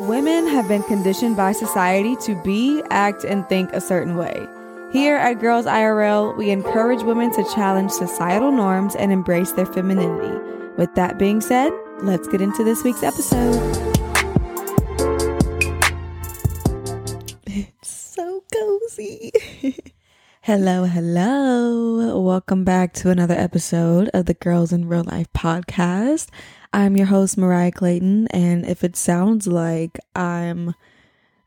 Women have been conditioned by society to be, act, and think a certain way. Here at Girls IRL, we encourage women to challenge societal norms and embrace their femininity. With that being said, let's get into this week's episode. It's so cozy. hello, hello. Welcome back to another episode of the Girls in Real Life podcast. I'm your host, Mariah Clayton, and if it sounds like I'm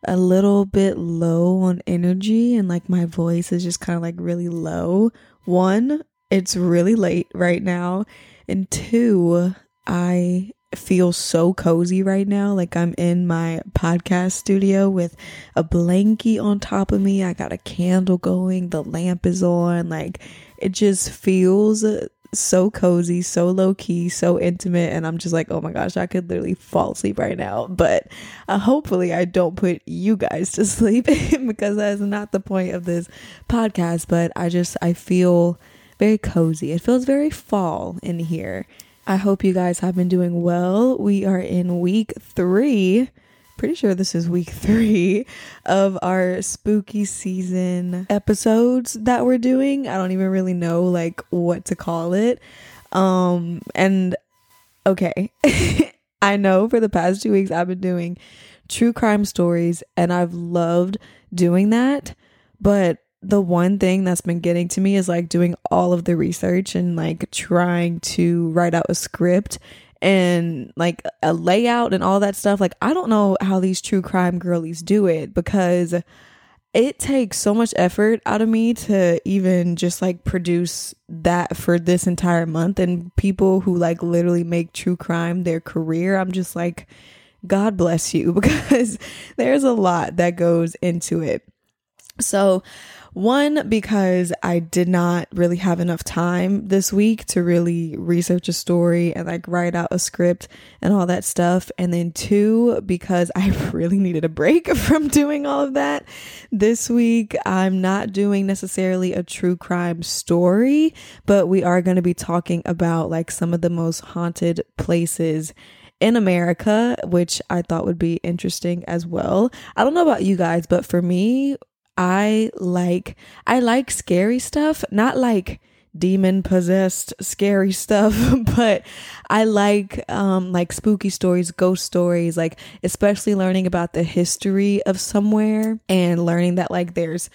a little bit low on energy and like my voice is just kind of like really low, one, it's really late right now, and two, I feel so cozy right now. Like I'm in my podcast studio with a blankie on top of me. I got a candle going, the lamp is on. Like it just feels so cozy, so low key, so intimate. And I'm just like, oh my gosh, I could literally fall asleep right now. But uh, hopefully, I don't put you guys to sleep because that is not the point of this podcast. But I just, I feel very cozy. It feels very fall in here. I hope you guys have been doing well. We are in week three pretty sure this is week three of our spooky season episodes that we're doing. I don't even really know like what to call it. Um, and okay, I know for the past two weeks I've been doing true crime stories and I've loved doing that. But the one thing that's been getting to me is like doing all of the research and like trying to write out a script and like a layout and all that stuff. Like, I don't know how these true crime girlies do it because it takes so much effort out of me to even just like produce that for this entire month. And people who like literally make true crime their career, I'm just like, God bless you because there's a lot that goes into it. So, one, because I did not really have enough time this week to really research a story and like write out a script and all that stuff. And then two, because I really needed a break from doing all of that. This week, I'm not doing necessarily a true crime story, but we are going to be talking about like some of the most haunted places in America, which I thought would be interesting as well. I don't know about you guys, but for me, I like I like scary stuff, not like demon possessed scary stuff but i like um like spooky stories ghost stories like especially learning about the history of somewhere and learning that like there's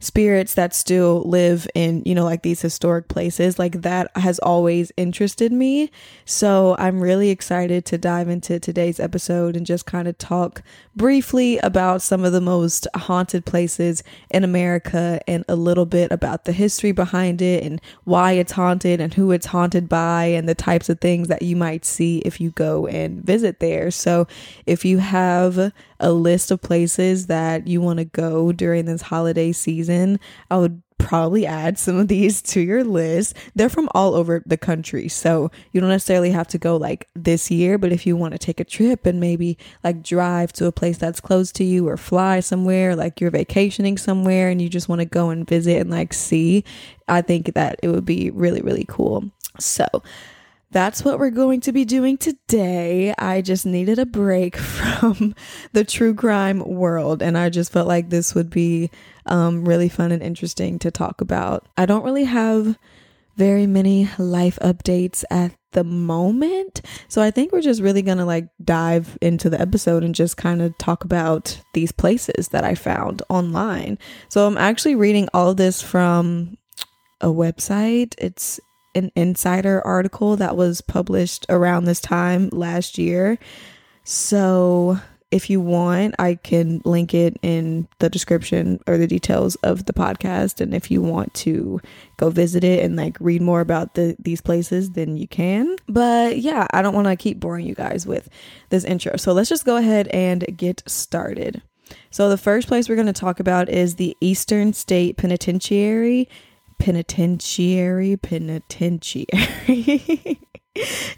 spirits that still live in, you know, like these historic places, like that has always interested me. So I'm really excited to dive into today's episode and just kind of talk briefly about some of the most haunted places in America and a little bit about the history behind it and why it's haunted and who it's haunted by and the types of things that you might see if you go and visit there. So if you have a list of places that you want to go during this holiday season, I would probably add some of these to your list. They're from all over the country. So you don't necessarily have to go like this year, but if you want to take a trip and maybe like drive to a place that's close to you or fly somewhere, like you're vacationing somewhere and you just want to go and visit and like see, I think that it would be really, really cool. So, that's what we're going to be doing today. I just needed a break from the true crime world, and I just felt like this would be um, really fun and interesting to talk about. I don't really have very many life updates at the moment. So I think we're just really going to like dive into the episode and just kind of talk about these places that I found online. So I'm actually reading all this from a website. It's an insider article that was published around this time last year. So if you want, I can link it in the description or the details of the podcast. And if you want to go visit it and like read more about the these places, then you can. But yeah, I don't want to keep boring you guys with this intro. So let's just go ahead and get started. So the first place we're going to talk about is the Eastern State Penitentiary penitentiary, penitentiary.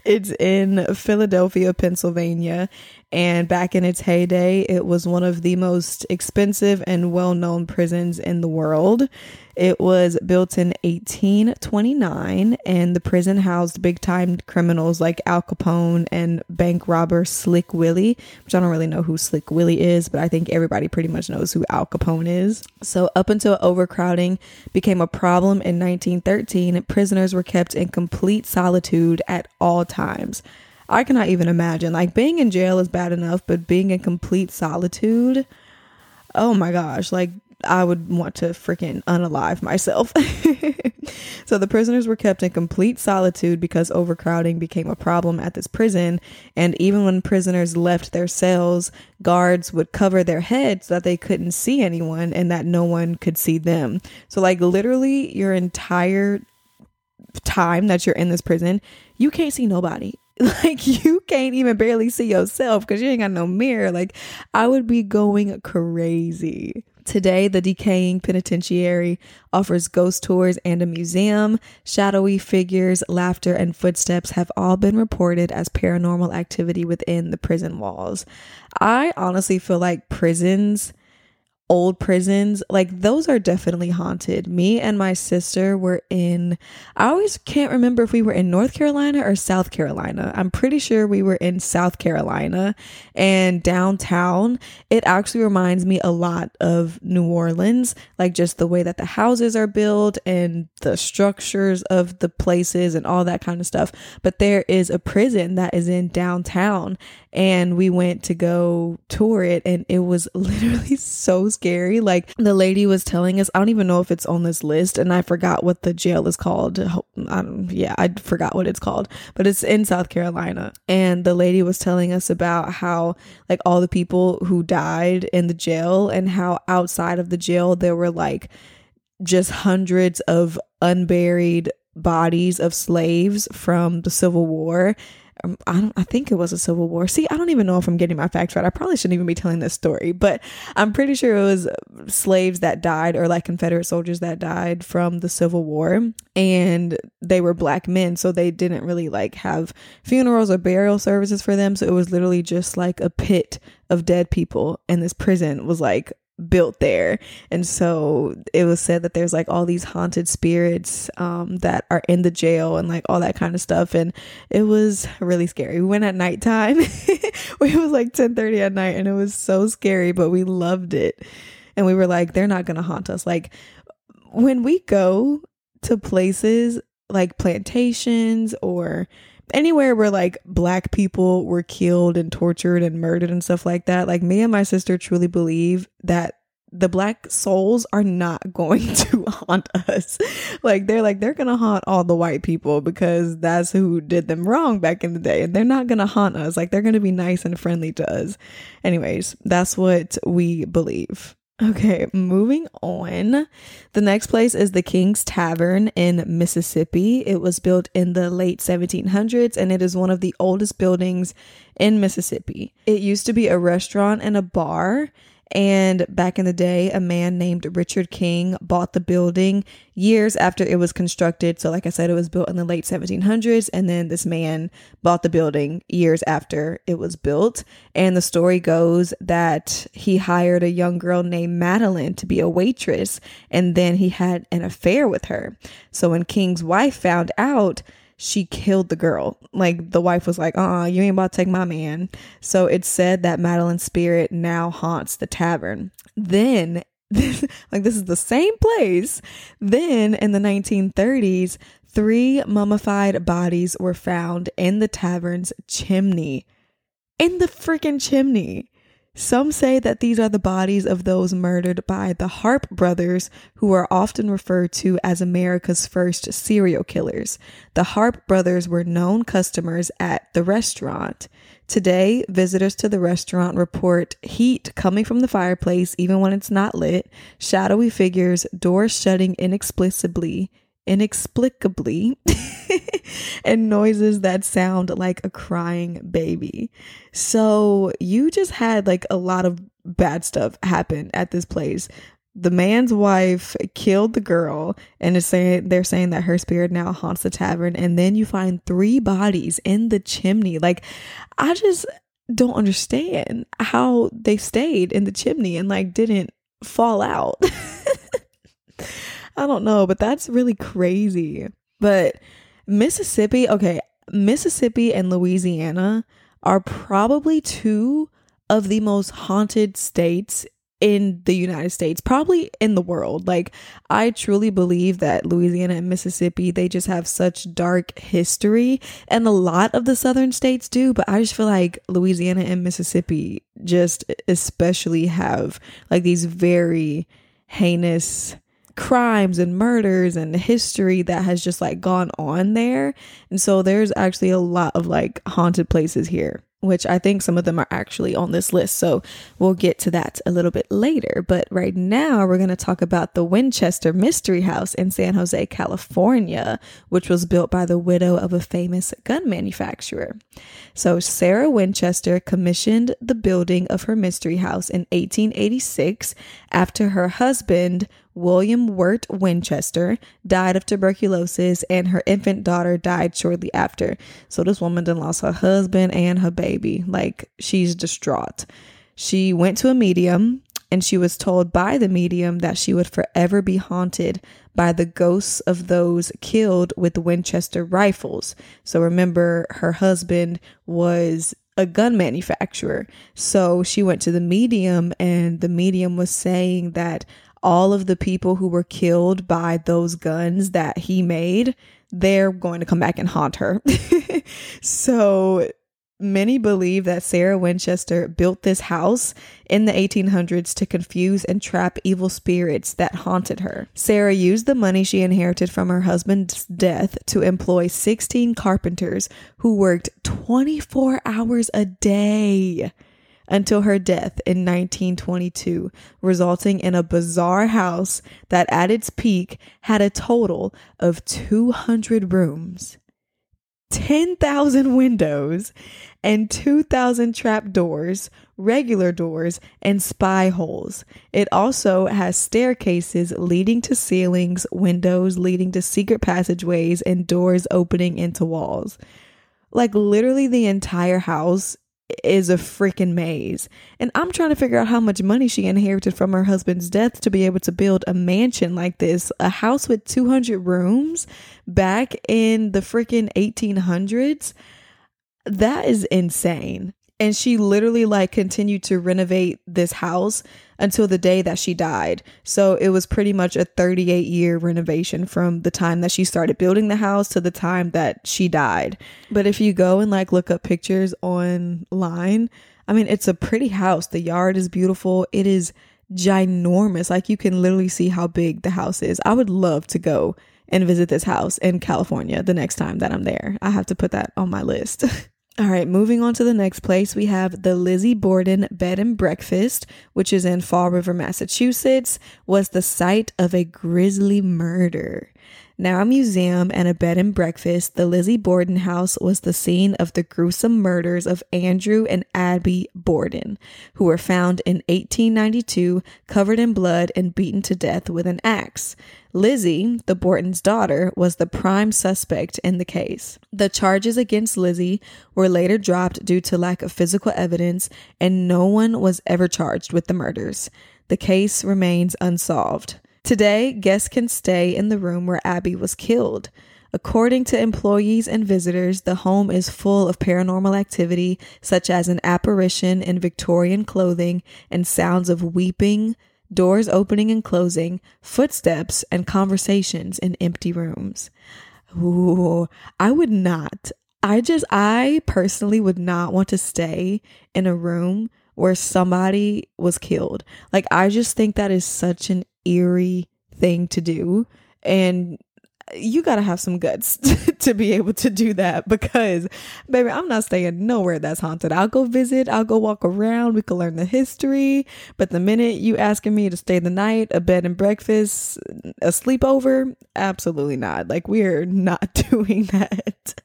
it's in Philadelphia, Pennsylvania. And back in its heyday, it was one of the most expensive and well known prisons in the world. It was built in 1829, and the prison housed big time criminals like Al Capone and bank robber Slick Willie, which I don't really know who Slick Willie is, but I think everybody pretty much knows who Al Capone is. So, up until overcrowding became a problem in 1913, prisoners were kept in complete solitude at all times. I cannot even imagine. Like, being in jail is bad enough, but being in complete solitude, oh my gosh, like I would want to freaking unalive myself. so the prisoners were kept in complete solitude because overcrowding became a problem at this prison. And even when prisoners left their cells, guards would cover their heads so that they couldn't see anyone and that no one could see them. So, like, literally, your entire time that you're in this prison, you can't see nobody. Like you can't even barely see yourself because you ain't got no mirror. Like I would be going crazy. Today, the decaying penitentiary offers ghost tours and a museum. Shadowy figures, laughter, and footsteps have all been reported as paranormal activity within the prison walls. I honestly feel like prisons old prisons, like those are definitely haunted. Me and my sister were in, I always can't remember if we were in North Carolina or South Carolina. I'm pretty sure we were in South Carolina and downtown. It actually reminds me a lot of New Orleans, like just the way that the houses are built and the structures of the places and all that kind of stuff. But there is a prison that is in downtown and we went to go tour it and it was literally so scary. Like the lady was telling us, I don't even know if it's on this list, and I forgot what the jail is called. I yeah, I forgot what it's called, but it's in South Carolina. And the lady was telling us about how, like, all the people who died in the jail and how outside of the jail there were like just hundreds of unburied bodies of slaves from the Civil War Um, I don't I think it was a civil war. See, I don't even know if I'm getting my facts right. I probably shouldn't even be telling this story, but I'm pretty sure it was slaves that died or like Confederate soldiers that died from the Civil War and they were black men, so they didn't really like have funerals or burial services for them, so it was literally just like a pit of dead people and this prison was like built there. And so it was said that there's like all these haunted spirits um, that are in the jail and like all that kind of stuff. And it was really scary. We went at nighttime. It was like 10 30 at night and it was so scary but we loved it. And we were like they're not gonna haunt us. Like when we go to places like plantations or anywhere where like black people were killed and tortured and murdered and stuff like that, like me and my sister truly believe that the black souls are not going to haunt us. like they're like they're going to haunt all the white people because that's who did them wrong back in the day and they're not going to haunt us. Like they're going to be nice and friendly to us. Anyways, that's what we believe. Okay, moving on. The next place is the King's Tavern in Mississippi. It was built in the late 1700s and it is one of the oldest buildings in Mississippi. It used to be a restaurant and a bar and back in the day, a man named Richard King bought the building years after it was constructed. So, like I said, it was built in the late 1700s. And then this man bought the building years after it was built. And the story goes that he hired a young girl named Madeline to be a waitress. And then he had an affair with her. So, when King's wife found out, she killed the girl. Like the wife was like, uh, you ain't about to take my man. So it's said that Madeline's spirit now haunts the tavern. Then, like this is the same place. Then in the 1930s, three mummified bodies were found in the tavern's chimney. In the freaking chimney. Some say that these are the bodies of those murdered by the Harpe brothers, who are often referred to as America's first serial killers. The Harpe brothers were known customers at the restaurant. Today, visitors to the restaurant report heat coming from the fireplace even when it's not lit, shadowy figures, doors shutting inexplicably, inexplicably and noises that sound like a crying baby. So you just had like a lot of bad stuff happen at this place. the man's wife killed the girl and is saying they're saying that her spirit now haunts the tavern and then you find three bodies in the chimney like i just don't understand how they stayed in the chimney and like didn't fall out i don't know but that's really crazy but mississippi okay mississippi and louisiana are probably two of the most haunted states in the United States, probably in the world. Like, I truly believe that Louisiana and Mississippi, they just have such dark history, and a lot of the southern states do, but I just feel like Louisiana and Mississippi just especially have like these very heinous crimes and murders and history that has just like gone on there. And so there's actually a lot of like haunted places here which I think some of them are actually on this list. So we'll get to that a little bit later. But right now, we're going to talk about the Winchester Mystery House in San Jose, California, which was built by the widow of a famous gun manufacturer. So Sarah Winchester commissioned the building of her mystery house in 1886 after her husband, William Wirt Winchester died of tuberculosis and her infant daughter died shortly after. So this woman then lost her husband and her baby. Like she's distraught. She went to a medium and she was told by the medium that she would forever be haunted by the ghosts of those killed with Winchester rifles. So remember, her husband was a gun manufacturer. So she went to the medium, and the medium was saying that all of the people who were killed by those guns that he made, they're going to come back and haunt her. so many believe that Sarah Winchester built this house in the 1800s to confuse and trap evil spirits that haunted her. Sarah used the money she inherited from her husband's death to employ 16 carpenters who worked 24 hours a day until her death in 1922, resulting in a bizarre house that at its peak had a total of 200 rooms, 10,000 windows, and 2,000 trap doors, regular doors, and spy holes. It also has staircases leading to ceilings, windows leading to secret passageways, and doors opening into walls. Like literally the entire house is a freaking maze. And I'm trying to figure out how much money she inherited from her husband's death to be able to build a mansion like this, a house with 200 rooms back in the freaking 1800s. That is insane. And she literally like continued to renovate this house until the day that she died. So it was pretty much a 38 year renovation from the time that she started building the house to the time that she died. But if you go and like look up pictures online, I mean, it's a pretty house. The yard is beautiful. It is ginormous. Like you can literally see how big the house is. I would love to go and visit this house in California the next time that I'm there. I have to put that on my list. All right, moving on to the next place, we have the Lizzie Borden Bed and Breakfast, which is in Fall River, Massachusetts, was the site of a grisly murder. Now a museum and a bed and breakfast, the Lizzie Borden house was the scene of the gruesome murders of Andrew and Abby Borden, who were found in 1892 covered in blood and beaten to death with an axe. Lizzie, the Borden's daughter, was the prime suspect in the case. The charges against Lizzie were later dropped due to lack of physical evidence, and no one was ever charged with the murders. The case remains unsolved. Today, guests can stay in the room where Abby was killed. According to employees and visitors, the home is full of paranormal activity, such as an apparition in Victorian clothing and sounds of weeping, doors opening and closing, footsteps, and conversations in empty rooms. Ooh, I would not. I just, I personally would not want to stay in a room where somebody was killed. Like, I just think that is such an eerie thing to do. And you got to have some guts to be able to do that because, baby, I'm not staying nowhere that's haunted. I'll go visit, I'll go walk around, we can learn the history. But the minute you asking me to stay the night, a bed and breakfast, a sleepover, absolutely not. Like, we're not doing that.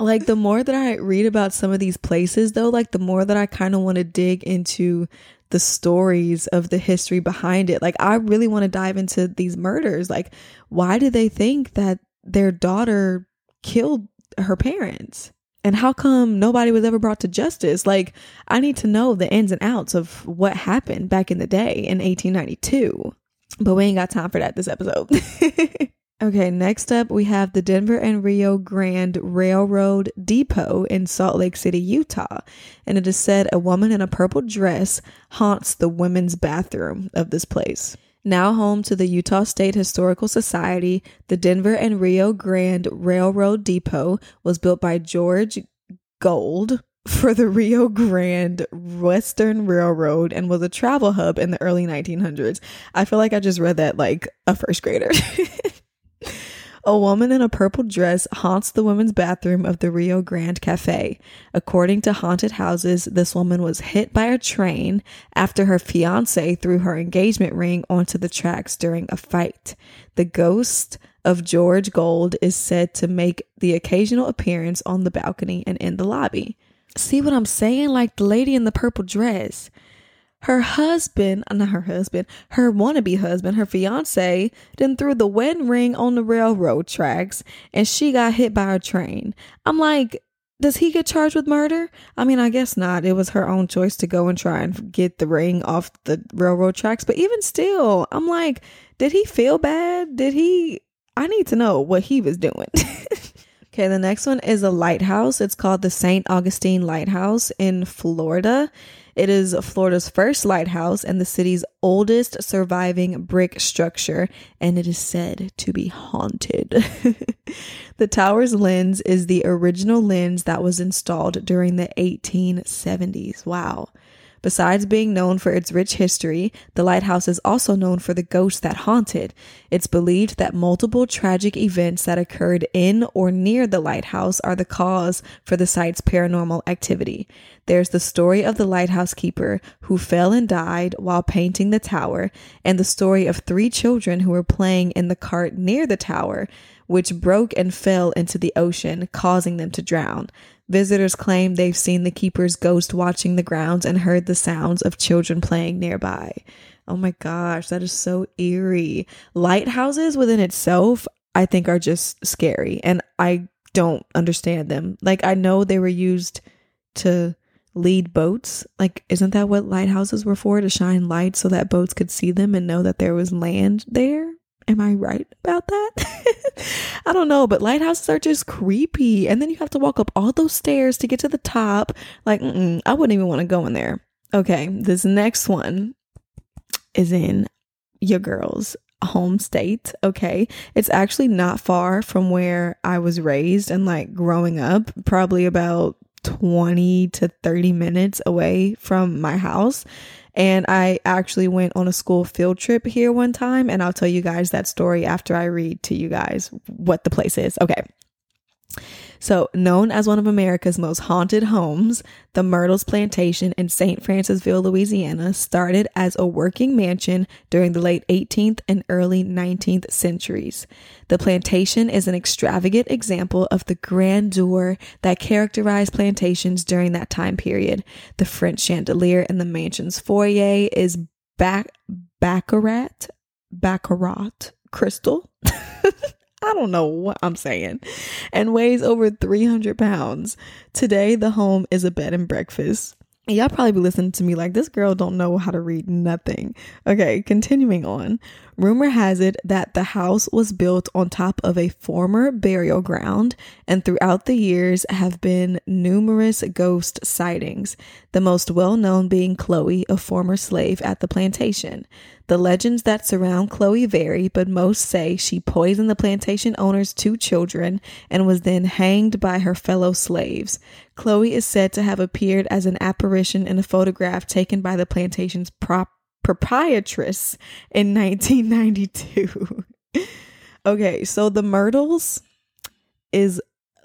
Like, the more that I read about some of these places, though, like, the more that I kind of want to dig into the stories of the history behind it. Like, I really want to dive into these murders. Like, why do they think that their daughter killed her parents? And how come nobody was ever brought to justice? Like, I need to know the ins and outs of what happened back in the day in 1892. But we ain't got time for that this episode. okay, next up, we have the Denver and Rio Grande Railroad Depot in Salt Lake City, Utah. And it is said a woman in a purple dress haunts the women's bathroom of this place. Now home to the Utah State Historical Society, the Denver and Rio Grande Railroad Depot was built by George Gould for the Rio Grande Western Railroad and was a travel hub in the early 1900s. I feel like I just read that like a first grader. A woman in a purple dress haunts the women's bathroom of the Rio Grande Cafe. According to haunted houses, this woman was hit by a train after her fiance threw her engagement ring onto the tracks during a fight. The ghost of George Gould is said to make the occasional appearance on the balcony and in the lobby. See what I'm saying? Like the lady in the purple dress her husband, uh, not her husband, her wannabe husband, her fiance, then threw the wedding ring on the railroad tracks and she got hit by a train. I'm like, does he get charged with murder? I mean, I guess not. It was her own choice to go and try and get the ring off the railroad tracks. But even still, I'm like, did he feel bad? Did he? I need to know what he was doing. okay, the next one is a lighthouse. It's called the St. Augustine Lighthouse in Florida. It is Florida's first lighthouse and the city's oldest surviving brick structure, and it is said to be haunted. the tower's lens is the original lens that was installed during the 1870s. Wow. Besides being known for its rich history, the lighthouse is also known for the ghosts that haunt it. It's believed that multiple tragic events that occurred in or near the lighthouse are the cause for the site's paranormal activity. There's the story of the lighthouse keeper who fell and died while painting the tower, and the story of three children who were playing in the cart near the tower, which broke and fell into the ocean, causing them to drown. Visitors claim they've seen the keeper's ghost watching the grounds and heard the sounds of children playing nearby. Oh my gosh, that is so eerie. Lighthouses within itself, I think, are just scary, and I don't understand them. Like, I know they were used to lead boats. Like, isn't that what lighthouses were for? To shine light so that boats could see them and know that there was land there? Am I right about that? I don't know, but lighthouses are just creepy. And then you have to walk up all those stairs to get to the top. Like, I wouldn't even want to go in there. Okay, this next one is in your girl's home state. Okay, it's actually not far from where I was raised and like growing up, probably about 20 to 30 minutes away from my house. And I actually went on a school field trip here one time, and I'll tell you guys that story after I read to you guys what the place is. Okay. So, known as one of America's most haunted homes, the Myrtles Plantation in St. Francisville, Louisiana, started as a working mansion during the late 18th and early 19th centuries. The plantation is an extravagant example of the grandeur that characterized plantations during that time period. The French chandelier in the mansion's foyer is back baccarat baccarat crystal I don't know what I'm saying, and weighs over 300 pounds. Today, the home is a bed and breakfast. Y'all probably be listening to me like this girl don't know how to read nothing. Okay, continuing on. Rumor has it that the house was built on top of a former burial ground, and throughout the years have been numerous ghost sightings. The most well known being Chloe, a former slave at the plantation. The legends that surround Chloe vary, but most say she poisoned the plantation owner's two children and was then hanged by her fellow slaves. Chloe is said to have appeared as an apparition in a photograph taken by the plantation's prop- proprietress in 1992. okay, so the Myrtles is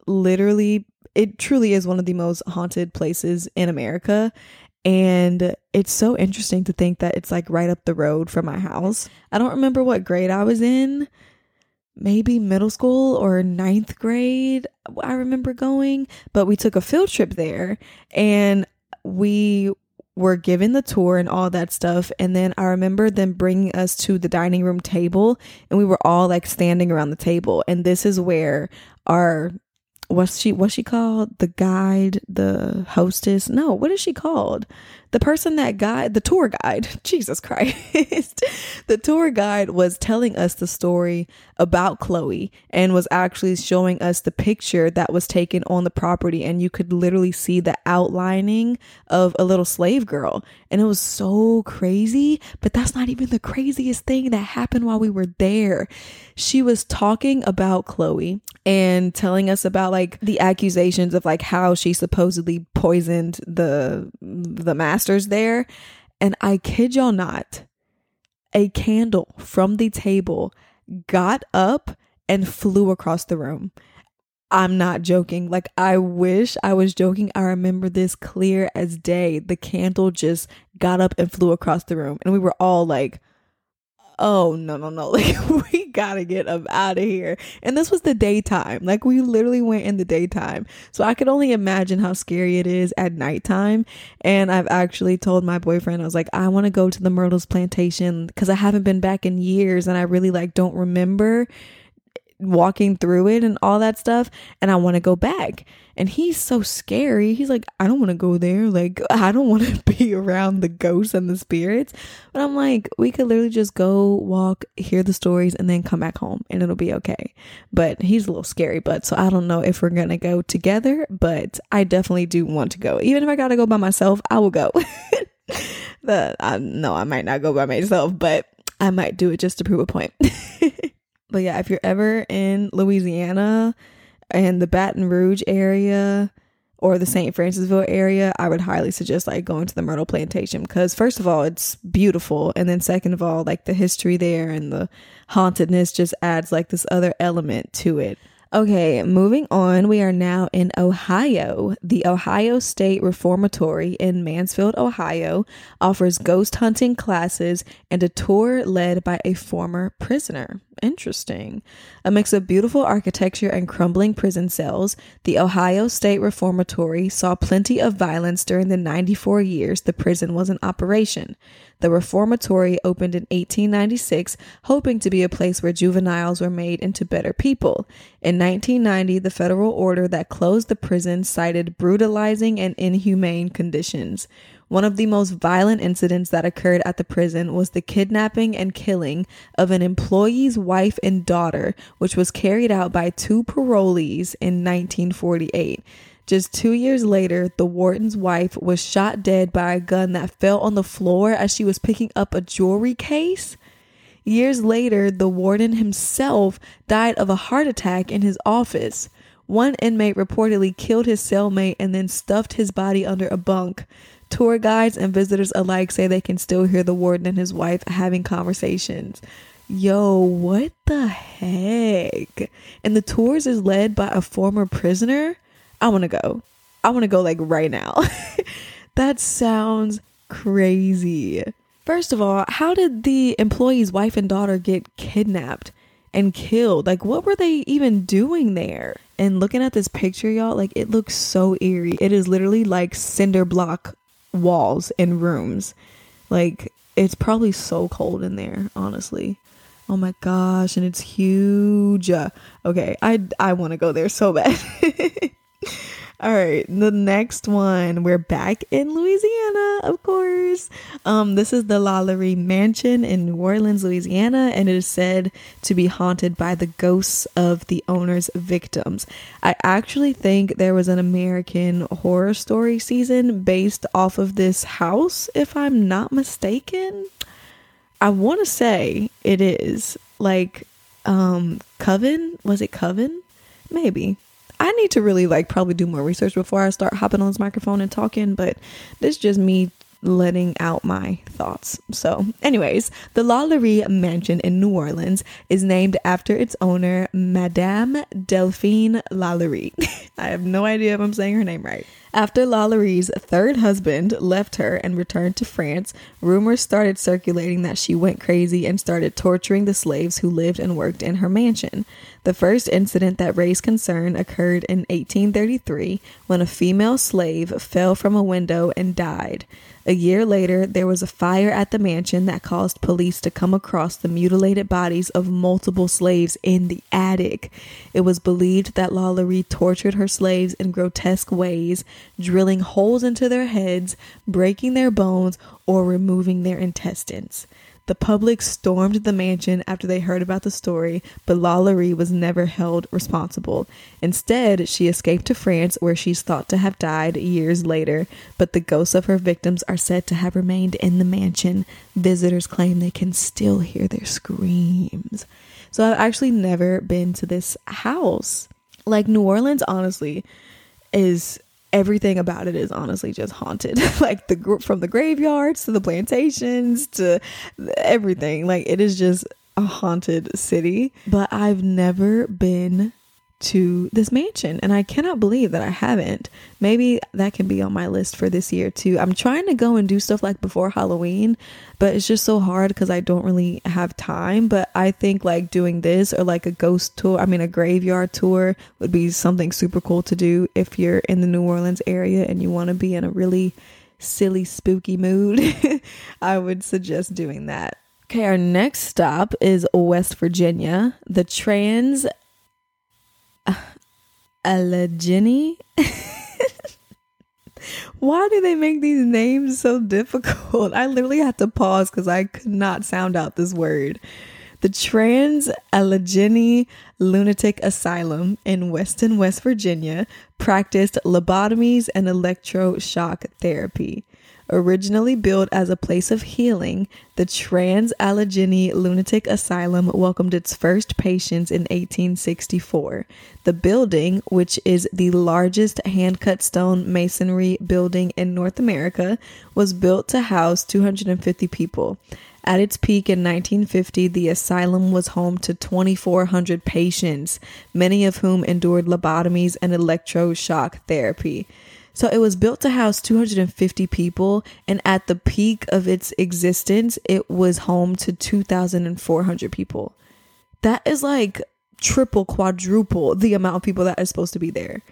literally, it truly is one of the most haunted places in America. And it's so interesting to think that it's like right up the road from my house. I don't remember what grade I was in, maybe middle school or ninth grade. I remember going, but we took a field trip there and we were given the tour and all that stuff. And then I remember them bringing us to the dining room table and we were all like standing around the table. And this is where our what's she what's she called? The guide the hostess? No what is she called? The person that guide the tour guide. Jesus christ. The tour guide was telling us the story about chloe and was actually showing us the picture that was taken on the property and you could literally see the outlining of a little slave girl. And it was so crazy but that's not even the craziest thing that happened while we were there. She was talking about chloe and telling us about like the accusations of like how she supposedly poisoned the the masters there. And i kid y'all not a candle from the table got up and flew across the room. I'm not joking. Like i wish i was joking. I remember this clear as day. The candle just got up and flew across the room. And we were all like oh no no no like we gotta get up out of here. And this was the daytime. Like we literally went in the daytime. So i could only imagine how scary it is at nighttime. And i've actually told my boyfriend i was like i want to go to the myrtles plantation because i haven't been back in years and i really like don't remember walking through it and all that stuff and I want to go back. And he's so scary. He's like, I don't want to go there. Like, I don't want to be around the ghosts and the spirits. But I'm like, we could literally just go walk, hear the stories, and then come back home and it'll be okay. But he's a little scary, but so I don't know if we're going to go together, but I definitely do want to go. Even if I got to go by myself, I will go. the, uh, I, no, I might not go by myself, but I might do it just to prove a point. But yeah, if you're ever in Louisiana and the Baton Rouge area or the St. Francisville area, I would highly suggest like going to the Myrtle Plantation because first of all, it's beautiful, and then second of all, like the history there and the hauntedness just adds like this other element to it. Okay, moving on, we are now in Ohio. The Ohio State Reformatory in Mansfield, Ohio offers ghost hunting classes and a tour led by a former prisoner. Interesting. A mix of beautiful architecture and crumbling prison cells, the Ohio State Reformatory saw plenty of violence during the 94 years the prison was in operation. The reformatory opened in 1896, hoping to be a place where juveniles were made into better people. In 1990, the federal order that closed the prison cited brutalizing and inhumane conditions. One of the most violent incidents that occurred at the prison was the kidnapping and killing of an employee's wife and daughter, which was carried out by two parolees in 1948. Just two years later, the warden's wife was shot dead by a gun that fell on the floor as she was picking up a jewelry case. Years later, the warden himself died of a heart attack in his office. One inmate reportedly killed his cellmate and then stuffed his body under a bunk. Tour guides and visitors alike say they can still hear the warden and his wife having conversations. Yo, what the heck? And the tours is led by a former prisoner? I want to go. I want to go like right now. that sounds crazy. First of all, how did the employee's wife and daughter get kidnapped and killed? Like, what were they even doing there? And looking at this picture, y'all, like, it looks so eerie. It is literally like cinder block walls and rooms. Like, it's probably so cold in there, honestly. Oh my gosh, and it's huge. Okay, I I want to go there so bad. All right, the next one. We're back in Louisiana, of course. Um, this is the Lalaurie Mansion in New Orleans, Louisiana, and it is said to be haunted by the ghosts of the owner's victims. I actually think there was an American horror story season based off of this house, if I'm not mistaken. I want to say it is like um Coven. Was it Coven? Maybe. I need to really like probably do more research before I start hopping on this microphone and talking, but this is just me letting out my thoughts. So, anyways, the Lalaurie Mansion in New Orleans is named after its owner, Madame Delphine Lalaurie. I have no idea if I'm saying her name right. After Lalaurie's third husband left her and returned to France, rumors started circulating that she went crazy and started torturing the slaves who lived and worked in her mansion. The first incident that raised concern occurred in 1833 when a female slave fell from a window and died. A year later, there was a fire at the mansion that caused police to come across the mutilated bodies of multiple slaves in the attic. It was believed that Lalaurie tortured her slaves in grotesque ways, drilling holes into their heads, breaking their bones, or removing their intestines. The public stormed the mansion after they heard about the story, but Lalaurie was never held responsible. Instead, she escaped to France, where she's thought to have died years later, but the ghosts of her victims are said to have remained in the mansion. Visitors claim they can still hear their screams. So I've actually never been to this house. Like New Orleans, honestly, is everything about it is honestly just haunted. Like the group from the graveyards to the plantations to everything. Like it is just a haunted city. But i've never been to this mansion and I cannot believe that I haven't. Maybe that can be on my list for this year too. I'm trying to go and do stuff like before Halloween, but it's just so hard cuz I don't really have time, but I think like doing this or like a ghost tour, I mean a graveyard tour would be something super cool to do if you're in the New Orleans area and you want to be in a really silly spooky mood. I would suggest doing that. Okay, our next stop is West Virginia. The Trans Allegheny. Why do they make these names so difficult? I literally had to pause because I could not sound out this word. The Trans Allegheny Lunatic Asylum in Weston, West Virginia, practiced lobotomies and electroshock therapy. Originally built as a place of healing, the Trans Allegheny Lunatic Asylum welcomed its first patients in 1864. The building, which is the largest hand cut stone masonry building in North America, was built to house 250 people. At its peak in 1950, the asylum was home to 2,400 patients, many of whom endured lobotomies and electroshock therapy. So it was built to house 250 people, and at the peak of its existence, it was home to 2,400 people. That is like triple, quadruple the amount of people that are supposed to be there.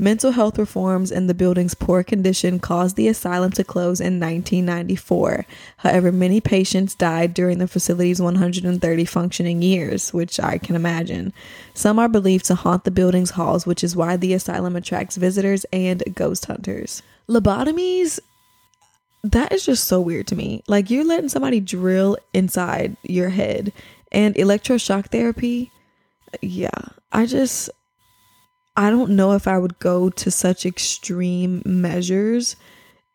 Mental health reforms and the building's poor condition caused the asylum to close in 1994. However, many patients died during the facility's 130 functioning years, which I can imagine. Some are believed to haunt the building's halls, which is why the asylum attracts visitors and ghost hunters. Lobotomies that is just so weird to me. Like you're letting somebody drill inside your head and electroshock therapy. Yeah, I just I don't know if I would go to such extreme measures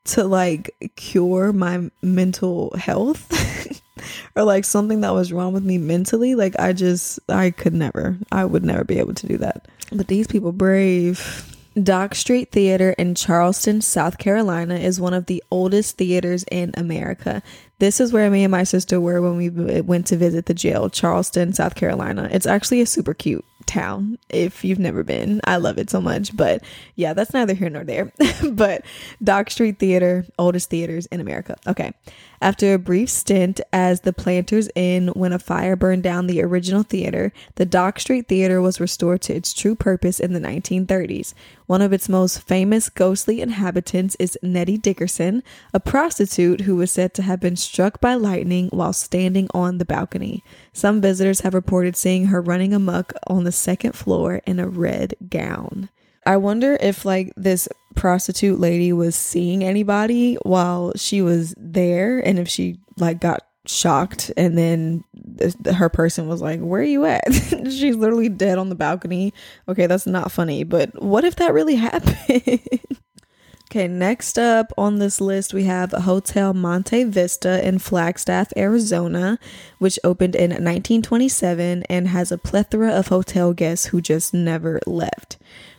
to like cure my mental health or like something that was wrong with me mentally. Like, I just, I could never, I would never be able to do that. But these people, brave. Dock Street Theater in Charleston, South Carolina is one of the oldest theaters in America. This is where me and my sister were when we went to visit the jail, Charleston, South Carolina. It's actually a super cute town if you've never been. I love it so much. But yeah, that's neither here nor there. but Dock Street Theater, oldest theaters in America. Okay. After a brief stint as the Planters Inn when a fire burned down the original theater, the Dock Street Theater was restored to its true purpose in the 1930s. One of its most famous ghostly inhabitants is Nettie Dickerson, a prostitute who was said to have been struck by lightning while standing on the balcony. Some visitors have reported seeing her running amuck on the second floor in a red gown. I wonder if like this prostitute lady was seeing anybody while she was there and if she like got shocked and then her person was like where are you at? She's literally dead on the balcony. Okay that's not funny but what if that really happened? Okay next up on this list we have hotel monte vista in flagstaff arizona which opened in 1927 and has a plethora of hotel guests who just never left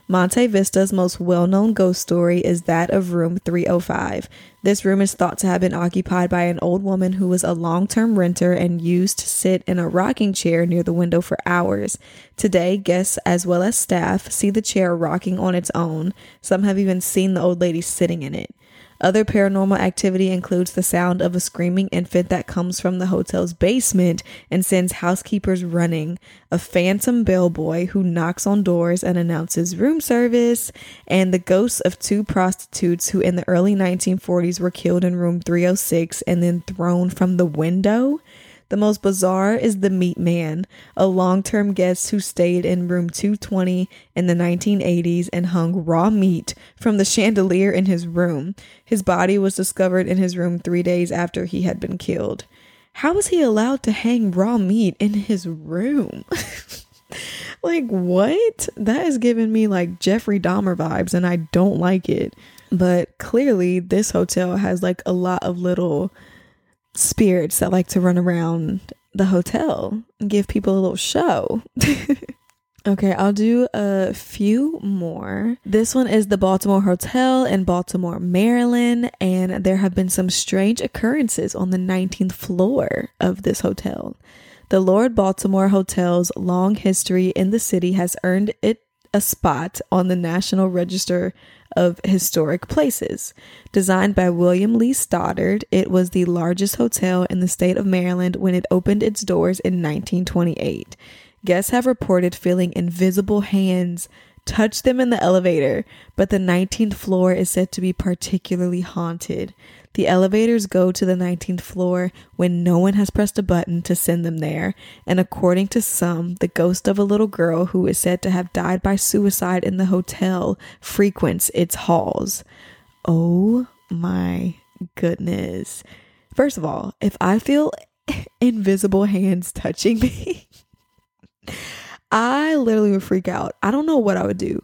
Monte Vista's most well known ghost story is that of room 305. This room is thought to have been occupied by an old woman who was a long term renter and used to sit in a rocking chair near the window for hours. Today, guests as well as staff see the chair rocking on its own. Some have even seen the old lady sitting in it. Other paranormal activity includes the sound of a screaming infant that comes from the hotel's basement and sends housekeepers running, a phantom bellboy who knocks on doors and announces room service, and the ghosts of two prostitutes who in the early 1940s were killed in room 306 and then thrown from the window. The most bizarre is the Meat Man, a long term guest who stayed in room 220 in the 1980s and hung raw meat from the chandelier in his room. His body was discovered in his room three days after he had been killed. How was he allowed to hang raw meat in his room? like, what? That is giving me like Jeffrey Dahmer vibes, and I don't like it. But clearly, this hotel has like a lot of little spirits that like to run around the hotel and give people a little show. okay, I'll do a few more. This one is the Baltimore Hotel in Baltimore, Maryland, and there have been some strange occurrences on the 19th floor of this hotel. The Lord Baltimore Hotel's long history in the city has earned it a spot on the National Register of historic places. Designed by William Lee Stoddard, it was the largest hotel in the state of Maryland when it opened its doors in 1928. Guests have reported feeling invisible hands touch them in the elevator, but the 19th floor is said to be particularly haunted. The elevators go to the 19th floor when no one has pressed a button to send them there, and according to some, the ghost of a little girl who is said to have died by suicide in the hotel frequents its halls. Oh my goodness. First of all, if I feel invisible hands touching me, I literally would freak out. I don't know what I would do.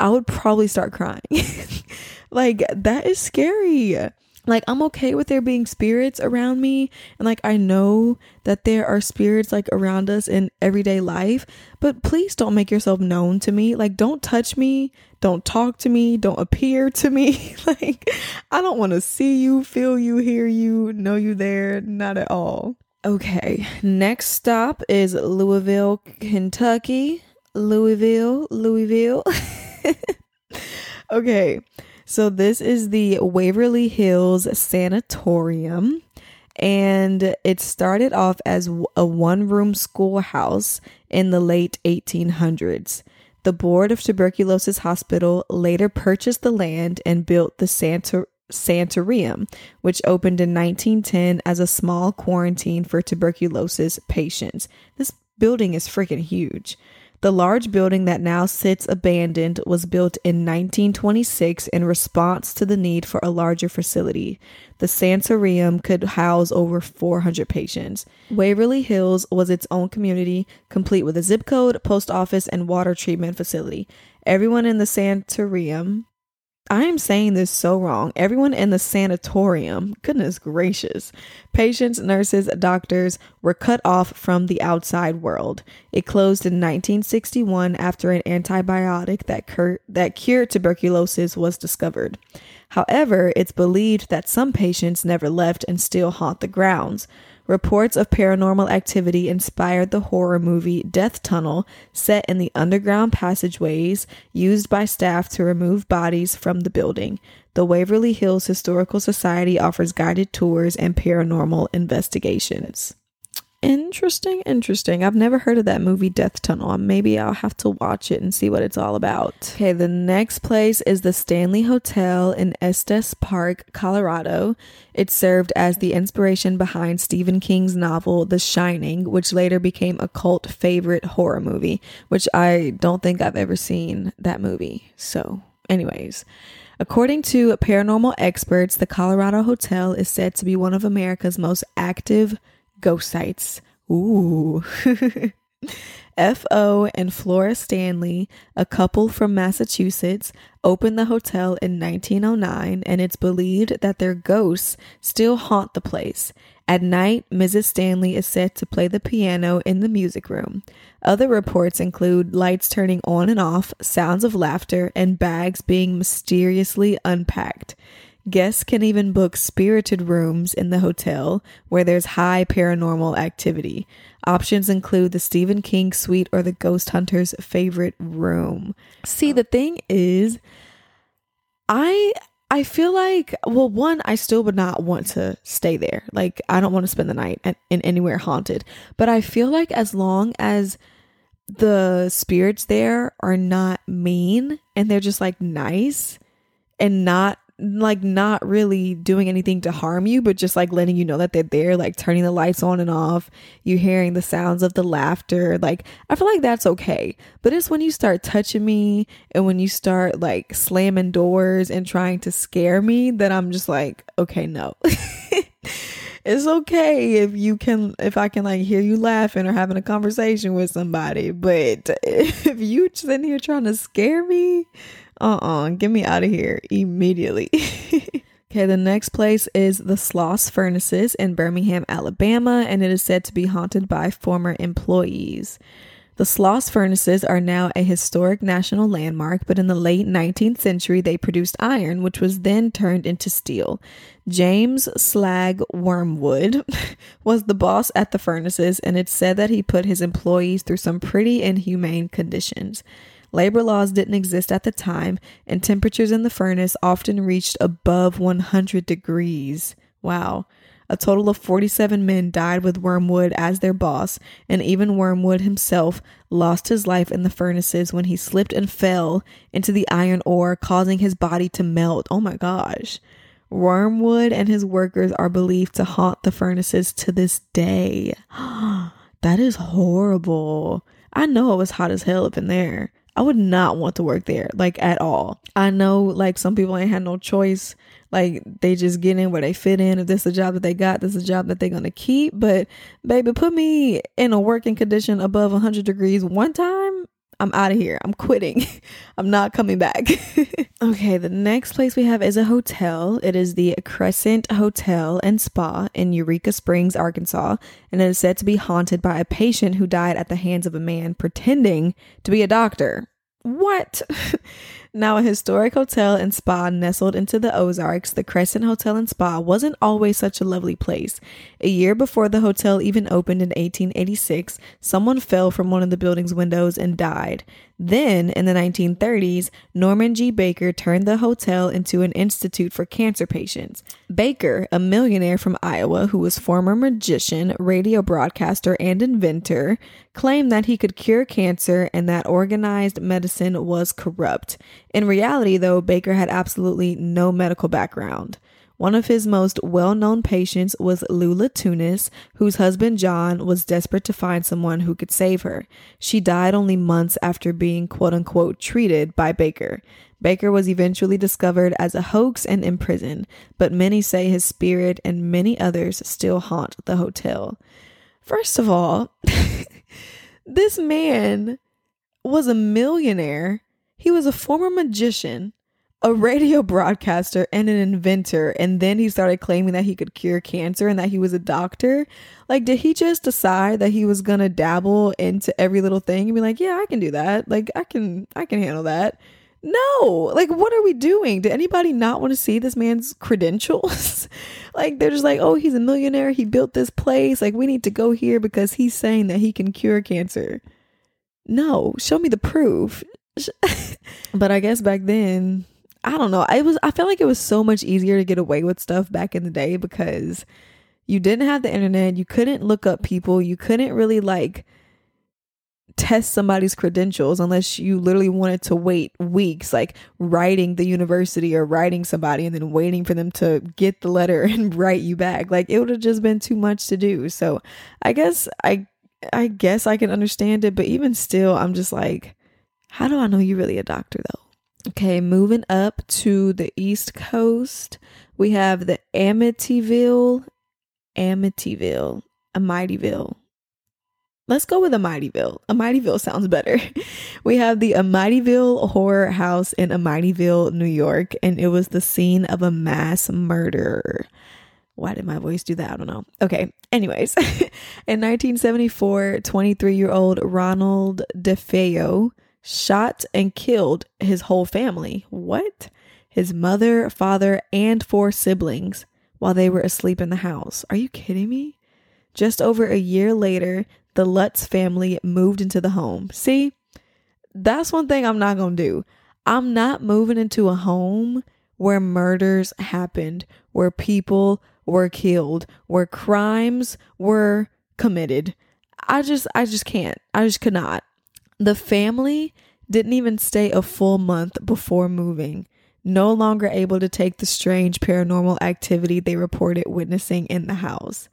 I would probably start crying. like, that is scary like I'm okay with there being spirits around me and like I know that there are spirits like around us in everyday life, but please don't make yourself known to me. Like don't touch me, don't talk to me, don't appear to me. like I don't want to see you, feel you, hear you, know you there, not at all. Okay, next stop is Louisville, Kentucky. Louisville, Louisville. okay. So, this is the Waverly Hills Sanatorium, and it started off as a one room schoolhouse in the late 1800s. The Board of Tuberculosis Hospital later purchased the land and built the Santa- Sanitarium, which opened in 1910 as a small quarantine for tuberculosis patients. This building is freaking huge. The large building that now sits abandoned was built in 1926 in response to the need for a larger facility. The Sanitarium could house over 400 patients. Waverly Hills was its own community, complete with a zip code, post office, and water treatment facility. Everyone in the Sanitarium I am saying this so wrong. Everyone in the sanatorium, goodness gracious, patients, nurses, doctors were cut off from the outside world. It closed in 1961 after an antibiotic that, cur- that cured tuberculosis was discovered. However, it's believed that some patients never left and still haunt the grounds. Reports of paranormal activity inspired the horror movie Death Tunnel, set in the underground passageways used by staff to remove bodies from the building. The Waverly Hills Historical Society offers guided tours and paranormal investigations. Interesting, interesting. I've never heard of that movie Death Tunnel. Uh, maybe I'll have to watch it and see what it's all about. Okay, the next place is the Stanley Hotel in Estes Park, Colorado. It served as the inspiration behind Stephen King's novel The Shining, which later became a cult favorite horror movie, which I don't think I've ever seen that movie. So, anyways, According to paranormal experts, the Colorado Hotel is said to be one of America's most active ghost sites. Ooh. F.O. and Flora Stanley, a couple from Massachusetts, opened the hotel in 1909, and it's believed that their ghosts still haunt the place. At night, Mrs. Stanley is said to play the piano in the music room. Other reports include lights turning on and off, sounds of laughter, and bags being mysteriously unpacked. Guests can even book spirited rooms in the hotel where there's high paranormal activity. Options include the Stephen King suite or the ghost hunter's favorite room. See, the thing is, I I feel like, well, one, I still would not want to stay there. Like, I don't want to spend the night at, in anywhere haunted. But I feel like as long as the spirits there are not mean and they're just like nice and not like not really doing anything to harm you, but just like letting you know that they're there, like turning the lights on and off, you hearing the sounds of the laughter. Like, I feel like that's okay. But it's when you start touching me and when you start like slamming doors and trying to scare me that I'm just like, okay, no. it's okay if you can if I can like hear you laughing or having a conversation with somebody, but if you're sitting here trying to scare me, uh-uh, get me out of here immediately. okay, the next place is the Sloss Furnaces in Birmingham, Alabama, and it is said to be haunted by former employees. The Sloss furnaces are now a historic national landmark, but in the late 19th century, they produced iron, which was then turned into steel. James Slag Wormwood was the boss at the furnaces, and it's said that he put his employees through some pretty inhumane conditions. Labor laws didn't exist at the time, and temperatures in the furnace often reached above 100 degrees. Wow. A total of 47 men died with Wormwood as their boss, and even Wormwood himself lost his life in the furnaces when he slipped and fell into the iron ore, causing his body to melt. Oh my gosh. Wormwood and his workers are believed to haunt the furnaces to this day. that is horrible. I know it was hot as hell up in there. I would not want to work there, like at all. I know, like, some people ain't had no choice. Like, they just get in where they fit in. If this is a job that they got, this is a job that they're to keep. But, baby, put me in a working condition above 100 degrees one time, I'm out of here. I'm quitting. I'm not coming back. okay, the next place we have is a hotel. It is the Crescent Hotel and Spa in Eureka Springs, Arkansas, and it is said to be haunted by a patient who died at the hands of a man pretending to be a doctor. What? Now, a historic hotel and spa nestled into the Ozarks, the Crescent Hotel and Spa wasn't always such a lovely place. A year before the hotel even opened in 1886, someone fell from one of the building's windows and died. Then, in the 1930s, Norman G. Baker turned the hotel into an institute for cancer patients. Baker, a millionaire from Iowa who was former magician, radio broadcaster, and inventor, claimed that he could cure cancer and that organized medicine was corrupt. In reality, though, Baker had absolutely no medical background. One of his most well known patients was Lula Tunis, whose husband John was desperate to find someone who could save her. She died only months after being quote unquote treated by Baker. Baker was eventually discovered as a hoax and imprisoned, but many say his spirit and many others still haunt the hotel. First of all, this man was a millionaire. He was a former magician a radio broadcaster and an inventor and then he started claiming that he could cure cancer and that he was a doctor. Like did he just decide that he was gonna dabble into every little thing and be like yeah i can do that. Like i can i can handle that. No. Like what are we doing? Did anybody not want to see this man's credentials? Like they're just like oh he's a millionaire. He built this place. Like we need to go here because he's saying that he can cure cancer. No. Show me the proof. But i guess back then I don't know. I was I felt like it was so much easier to get away with stuff back in the day because you didn't have the internet, you couldn't look up people, you couldn't really like test somebody's credentials unless you literally wanted to wait weeks like writing the university or writing somebody and then waiting for them to get the letter and write you back. Like it would have just been too much to do. So i guess i i guess i can understand it but even still i'm just like how do i know you're really a doctor though Okay, moving up to the East Coast, we have the Amityville, Amityville, Amityville. Let's go with Amityville. Amityville sounds better. We have the Amityville Horror House in Amityville, New York, and it was the scene of a mass murder. Why did my voice do that? I don't know. Okay. Anyways, in 1974, 23 year old Ronald DeFeo shot and killed his whole family. What? His mother, father, and four siblings while they were asleep in the house. Are you kidding me? Just over a year later, the Lutz family moved into the home. See, that's one thing I'm not going to do. I'm not moving into a home where murders happened, where people were killed, where crimes were committed. I just I just can't. I just could not. The family didn't even stay a full month before moving, no longer able to take the strange paranormal activity they reported witnessing in the house.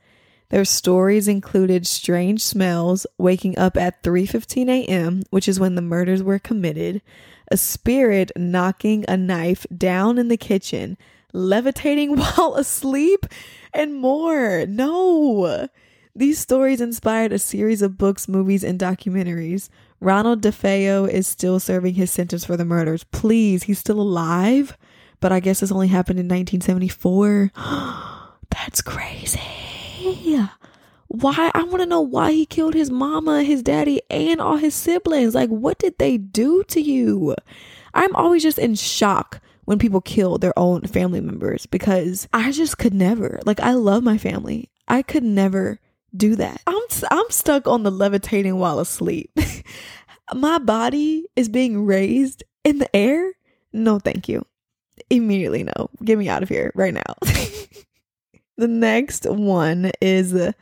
Their stories included strange smells, waking up at 3:15 a.m., which is when the murders were committed, a spirit knocking a knife down in the kitchen, levitating while asleep, and more. No. These stories inspired a series of books, movies, and documentaries. Ronald DeFeo is still serving his sentence for the murders. Please, he's still alive? But I guess this only happened in 1974. That's crazy. Why? I want to know why he killed his mama, his daddy, and all his siblings. Like, what did they do to you? I'm always just in shock when people kill their own family members because I just could never. Like, I love my family. I could never do that. I'm I'm stuck on the levitating while asleep. my body is being raised in the air. No, thank you. Immediately no. Get me out of here right now. the next one is the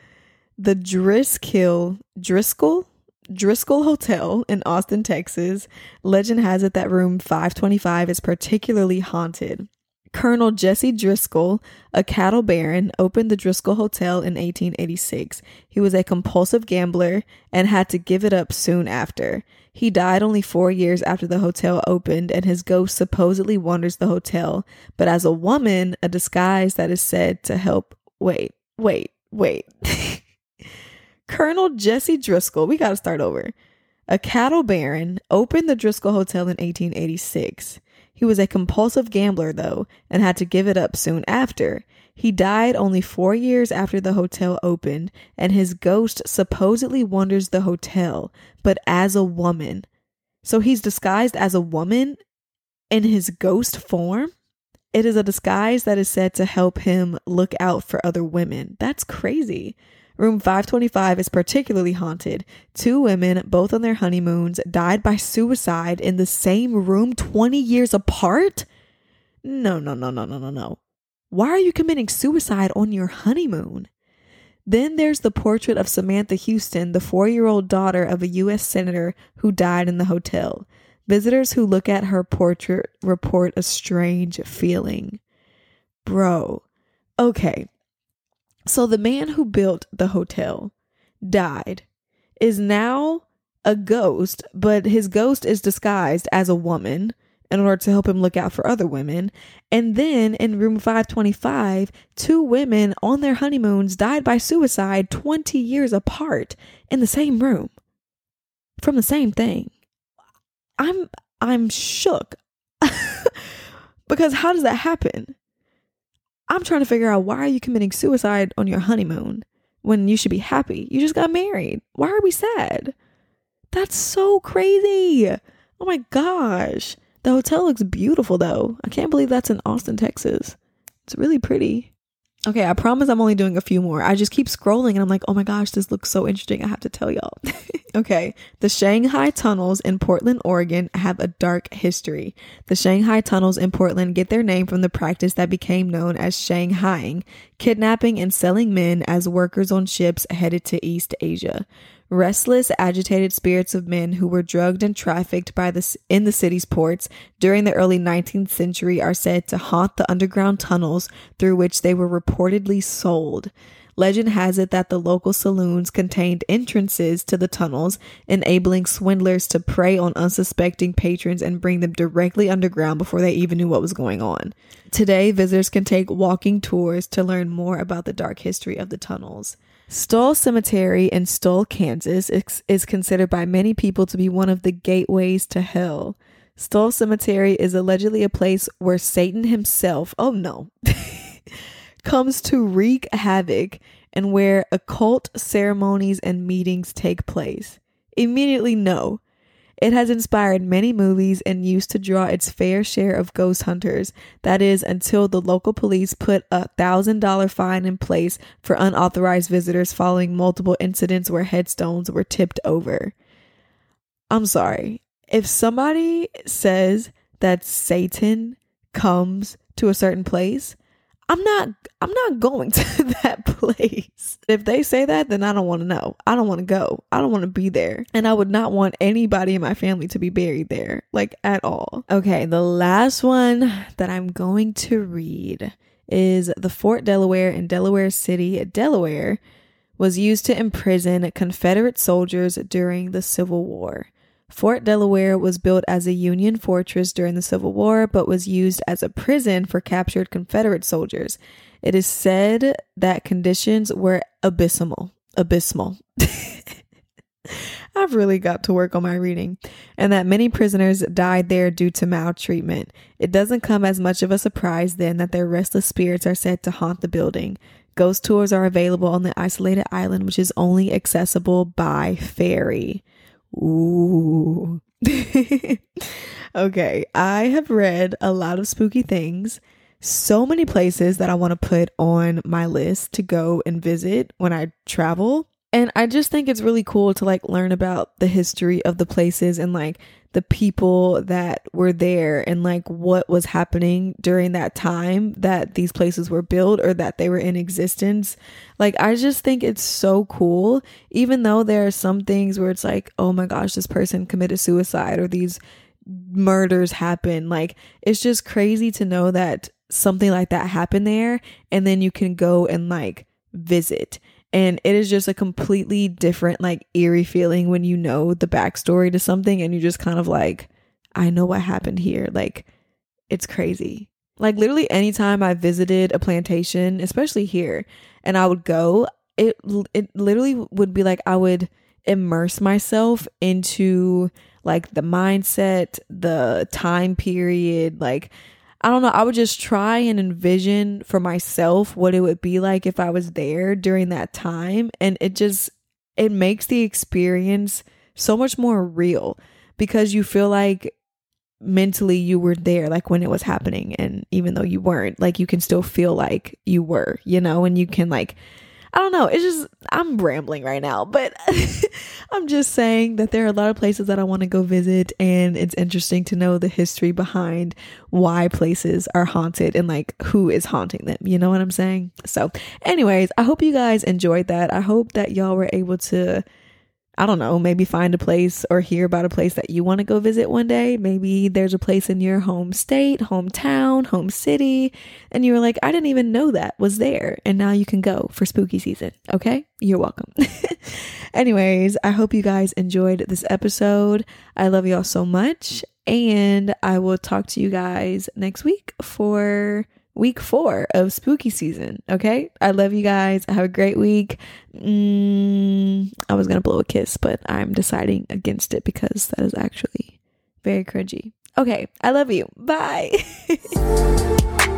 Driskill Driscoll Driscoll Hotel in Austin, Texas. Legend has it that room 525 is particularly haunted. Colonel Jesse Driscoll, a cattle baron, opened the Driscoll Hotel in 1886. He was a compulsive gambler and had to give it up soon after. He died only four years after the hotel opened, and his ghost supposedly wanders the hotel, but as a woman, a disguise that is said to help. Wait, wait, wait. Colonel Jesse Driscoll, we got to start over. A cattle baron opened the Driscoll Hotel in 1886. He was a compulsive gambler, though, and had to give it up soon after. He died only four years after the hotel opened, and his ghost supposedly wanders the hotel, but as a woman. So he's disguised as a woman in his ghost form? It is a disguise that is said to help him look out for other women. That's crazy. Room 525 is particularly haunted. Two women, both on their honeymoons, died by suicide in the same room 20 years apart? No, no, no, no, no, no, no. Why are you committing suicide on your honeymoon? Then there's the portrait of Samantha Houston, the four year old daughter of a U.S. Senator who died in the hotel. Visitors who look at her portrait report a strange feeling. Bro, okay, so the man who built the hotel died, is now a ghost, but his ghost is disguised as a woman in order to help him look out for other women. And then in room 525, two women on their honeymoons died by suicide 20 years apart in the same room from the same thing. I'm I'm shook. because how does that happen? I'm trying to figure out why are you committing suicide on your honeymoon when you should be happy? You just got married. Why are we sad? That's so crazy. Oh my gosh. The hotel looks beautiful though. I can't believe that's in Austin, Texas. It's really pretty. Okay, I promise I'm only doing a few more. I just keep scrolling and I'm like, oh my gosh, this looks so interesting. I have to tell y'all. okay, the Shanghai tunnels in Portland, Oregon have a dark history. The Shanghai tunnels in Portland get their name from the practice that became known as Shanghaiing, kidnapping and selling men as workers on ships headed to East Asia restless, agitated spirits of men who were drugged and trafficked by the, in the city's ports during the early 19th century are said to haunt the underground tunnels through which they were reportedly sold. Legend has it that the local saloons contained entrances to the tunnels, enabling swindlers to prey on unsuspecting patrons and bring them directly underground before they even knew what was going on. Today, visitors can take walking tours to learn more about the dark history of the tunnels. Stull Cemetery in Stull, Kansas is considered by many people to be one of the gateways to hell. Stull Cemetery is allegedly a place where Satan himself, oh no, comes to wreak havoc and where occult ceremonies and meetings take place? Immediately, no. It has inspired many movies and used to draw its fair share of ghost hunters. That is, until the local police put a thousand dollar fine in place for unauthorized visitors following multiple incidents where headstones were tipped over. I'm sorry. If somebody says that Satan comes to a certain place, I'm not I'm not going to that place. If they say that, then I don't want to know. I don't want to go. I don't want to be there. And I would not want anybody in my family to be buried there, like at all. Okay, the last one that I'm going to read is the Fort Delaware in Delaware City, Delaware, was used to imprison Confederate soldiers during the Civil War. Fort Delaware was built as a Union fortress during the Civil War, but was used as a prison for captured Confederate soldiers. It is said that conditions were abysmal. Abysmal. I've really got to work on my reading, and that many prisoners died there due to maltreatment. It doesn't come as much of a surprise then that their restless spirits are said to haunt the building. Ghost tours are available on the isolated island, which is only accessible by ferry. Ooh. okay, I have read a lot of spooky things, so many places that I want to put on my list to go and visit when I travel. And I just think it's really cool to like learn about the history of the places and like the people that were there and like what was happening during that time that these places were built or that they were in existence. Like, I just think it's so cool, even though there are some things where it's like, oh my gosh, this person committed suicide or these murders happen. Like, it's just crazy to know that something like that happened there and then you can go and like visit and it is just a completely different, like, eerie feeling when you know the backstory to something and you just kind of like, I know what happened here. Like, it's crazy. Like, literally, anytime I visited a plantation, especially here, and I would go, it, it literally would be like I would immerse myself into like the mindset, the time period, like I don't know, I would just try and envision for myself what it would be like if I was there during that time. And it just, it makes the experience so much more real because you feel like mentally you were there, like when it was happening. And even though you weren't, like you can still feel like you were, you know, and you can like, I don't know. It's just, I'm rambling right now, but I'm just saying that there are a lot of places that I want to go visit, and it's interesting to know the history behind why places are haunted and like who is haunting them. You know what I'm saying? So, anyways, I hope you guys enjoyed that. I hope that y'all were able to I don't know, maybe find a place or hear about a place that you want to go visit one day. Maybe there's a place in your home state, hometown, home city, and you were like, I didn't even know that was there. And now you can go for spooky season. Okay? You're welcome. Anyways, I hope you guys enjoyed this episode. I love y'all so much. And I will talk to you guys next week for week four of spooky season. Okay. I love you guys. Have a great week. Mm, I was going to blow a kiss, but I'm deciding against it because that is actually very cringy. Okay. I love you. Bye.